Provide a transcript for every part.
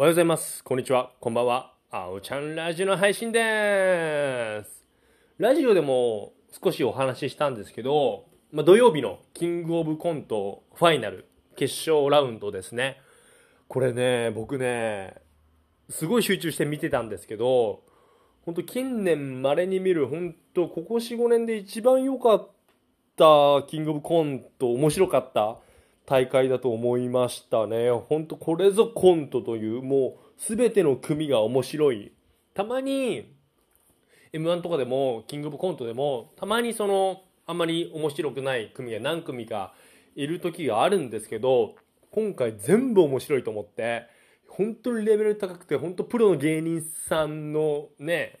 おはようございます。こんにちは。こんばんは。あおちゃんラジオの配信です。ラジオでも少しお話ししたんですけど、まあ、土曜日のキングオブコントファイナル決勝ラウンドですね。これね、僕ね、すごい集中して見てたんですけど、本当近年稀に見る、本当ここ4、5年で一番良かったキングオブコント、面白かった大会だと思いましたね。本当これぞコントという、もう全ての組が面白い。たまに、M1 とかでも、キングオブコントでも、たまにその、あんまり面白くない組が何組かいる時があるんですけど、今回全部面白いと思って、本当にレベル高くて、本当プロの芸人さんのね、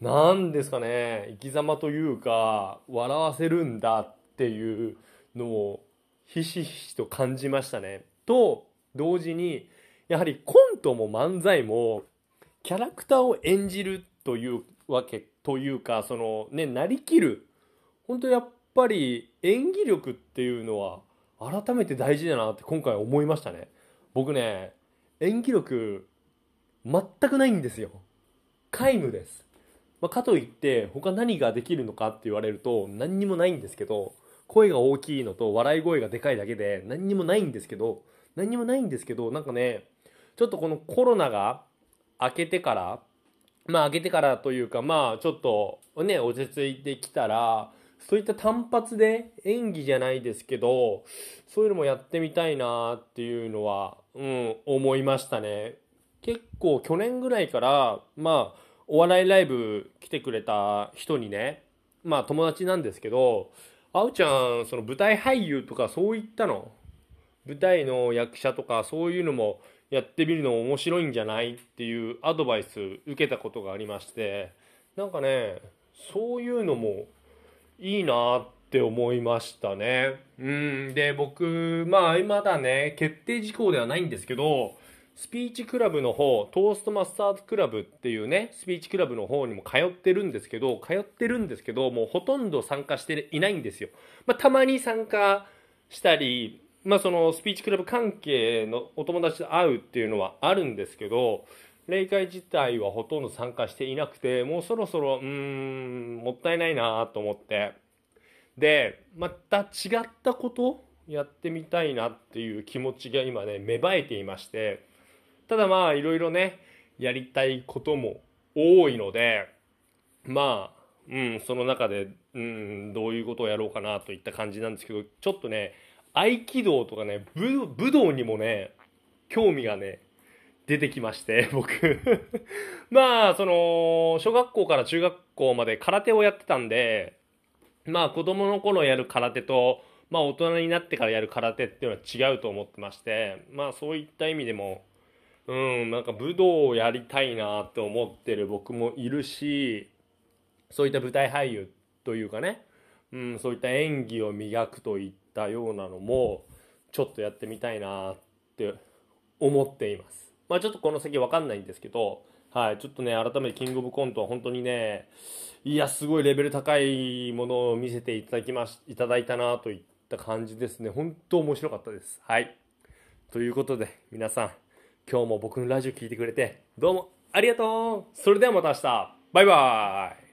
なんですかね、生き様というか、笑わせるんだっていうのを、ひしひしと感じましたね。と、同時に、やはりコントも漫才も、キャラクターを演じるというわけ、というか、そのね、なりきる。本当やっぱり演技力っていうのは、改めて大事だなって今回思いましたね。僕ね、演技力、全くないんですよ。皆無です。まあ、かといって、他何ができるのかって言われると、何にもないんですけど、声が大きいのと笑い声がでかいだけで何にもないんですけど何にもないんですけどなんかねちょっとこのコロナが明けてからまあ明けてからというかまあちょっとね落ち着いてきたらそういった単発で演技じゃないですけどそういうのもやってみたいなっていうのはうん思いましたね。結構去年ぐらいからまあお笑いライブ来てくれた人にねまあ友達なんですけどあおちゃん、その舞台俳優とかそういったの？舞台の役者とかそういうのもやってみるの面白いんじゃないっていうアドバイス受けたことがありまして、なんかね、そういうのもいいなって思いましたね。うん。で、僕、まあまだね、決定事項ではないんですけど、スピーチクラブの方、トーストマスターズクラブっていうね、スピーチクラブの方にも通ってるんですけど、通ってるんですけど、もうほとんど参加していないんですよ。まあ、たまに参加したり、まあ、そのスピーチクラブ関係のお友達と会うっていうのはあるんですけど、例会自体はほとんど参加していなくて、もうそろそろ、うーん、もったいないなと思って。で、また違ったことやってみたいなっていう気持ちが今ね、芽生えていまして、ただまあいろいろねやりたいことも多いのでまあうんその中でうんどういうことをやろうかなといった感じなんですけどちょっとね合気道とかね武道にもね興味がね出てきまして 僕。まあその小学校から中学校まで空手をやってたんでまあ子供の頃やる空手とまあ大人になってからやる空手っていうのは違うと思ってましてまあそういった意味でもうん、なんか武道をやりたいなって思ってる僕もいるし、そういった舞台俳優というかね、うん、そういった演技を磨くといったようなのも、ちょっとやってみたいなって思っています。まあちょっとこの先わかんないんですけど、はい、ちょっとね、改めてキングオブコントは本当にね、いや、すごいレベル高いものを見せていただきまし、いただいたなといった感じですね。本当面白かったです。はい。ということで、皆さん、今日も僕のラジオ聞いてくれて、どうもありがとう。それではまた明日。バイバーイ。